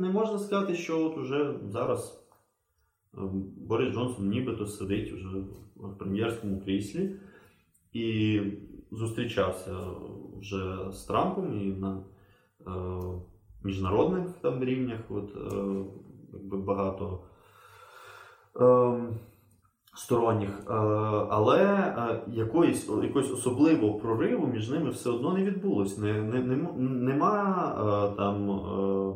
не можна сказати, що от уже зараз Борис Джонсон нібито сидить вже в прем'єрському кріслі і зустрічався вже з Трампом і на міжнародних там рівнях. От, якби багато е, сторонніх. Е, але е, якоїсь, якогось особливого прориву між ними все одно не відбулось. Не, не, не, нема е, там е,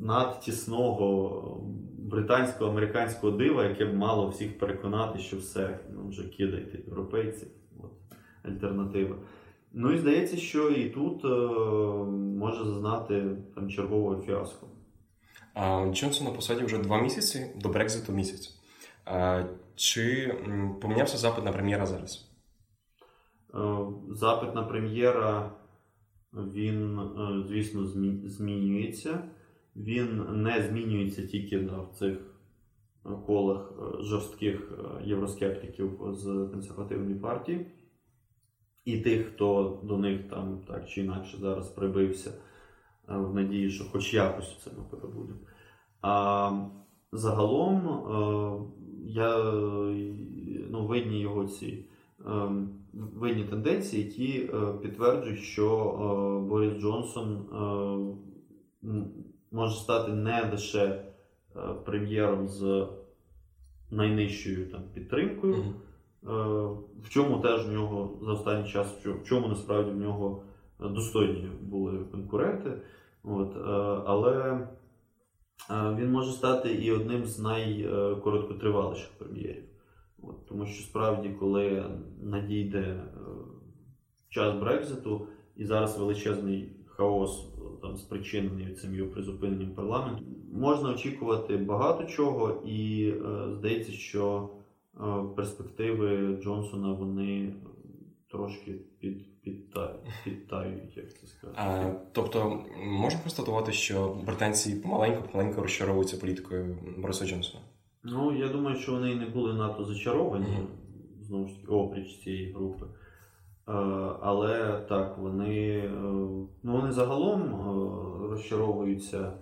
надтісного британсько-американського дива, яке б мало всіх переконати, що все, ну вже кидайте європейців. От, альтернатива. Ну і здається, що і тут е, може зазнати там чергового фіаско. Джонсон на посаді вже два місяці до Брекзиту місяць. Чи помінявся запит на прем'єра зараз? Е, Запит на прем'єра він, е, звісно, змінюється. Він не змінюється тільки в цих колах е, жорстких е, євроскептиків з консервативної партії. і тих, хто до них там так чи інакше зараз прибився в надії, що хоч якось це ми перебудемо. А загалом е, я ну, видні його ці ем, видні тенденції, які підтверджують, що Борис Джонсон може стати не лише прем'єром з найнижчою там, підтримкою. В чому теж в нього за останній час, в чому насправді в нього достойні були конкуренти. От, е, Але він може стати і одним з найкороткотриваліших прем'єрів. От, Тому що справді, коли надійде час Брекзиту, і зараз величезний хаос там спричинений цим його призупиненням парламенту, можна очікувати багато чого, і е, здається, що е, перспективи Джонсона вони трошки під, підтають, як це сказати. А, Тобто можна констатувати, що британці помаленьку-помаленьку розчаровуються політикою Бориса Джонсона? Ну, я думаю, що вони не були надто зачаровані, mm-hmm. знову ж таки, опріч цієї групи. Е, але так, вони е, ну, вони загалом е, розчаровуються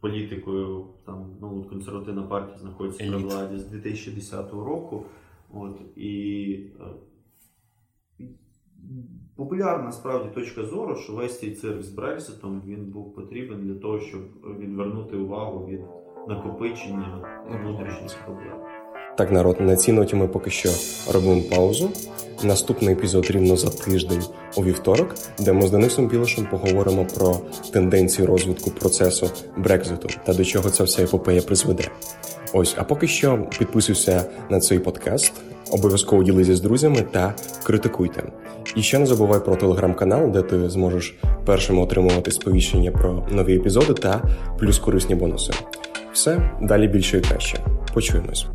політикою. Там ну, консервативна партія знаходиться при владі з 2010 року. От, І популярна справді точка зору, що весь цей цирк з Брекситом він був потрібен для того, щоб відвернути увагу від накопичення внутрішніх проблем. Так, народ, на цій ноті ми поки що робимо паузу. Наступний епізод рівно за тиждень у вівторок, де ми з Денисом Білошем поговоримо про тенденції розвитку процесу Брекзиту та до чого ця вся епопея призведе. Ось, а поки що підписуйся на цей подкаст, обов'язково ділися з друзями та критикуйте. І ще не забувай про телеграм-канал, де ти зможеш першими отримувати сповіщення про нові епізоди та плюс корисні бонуси. Все далі більше і краще. Почуємось.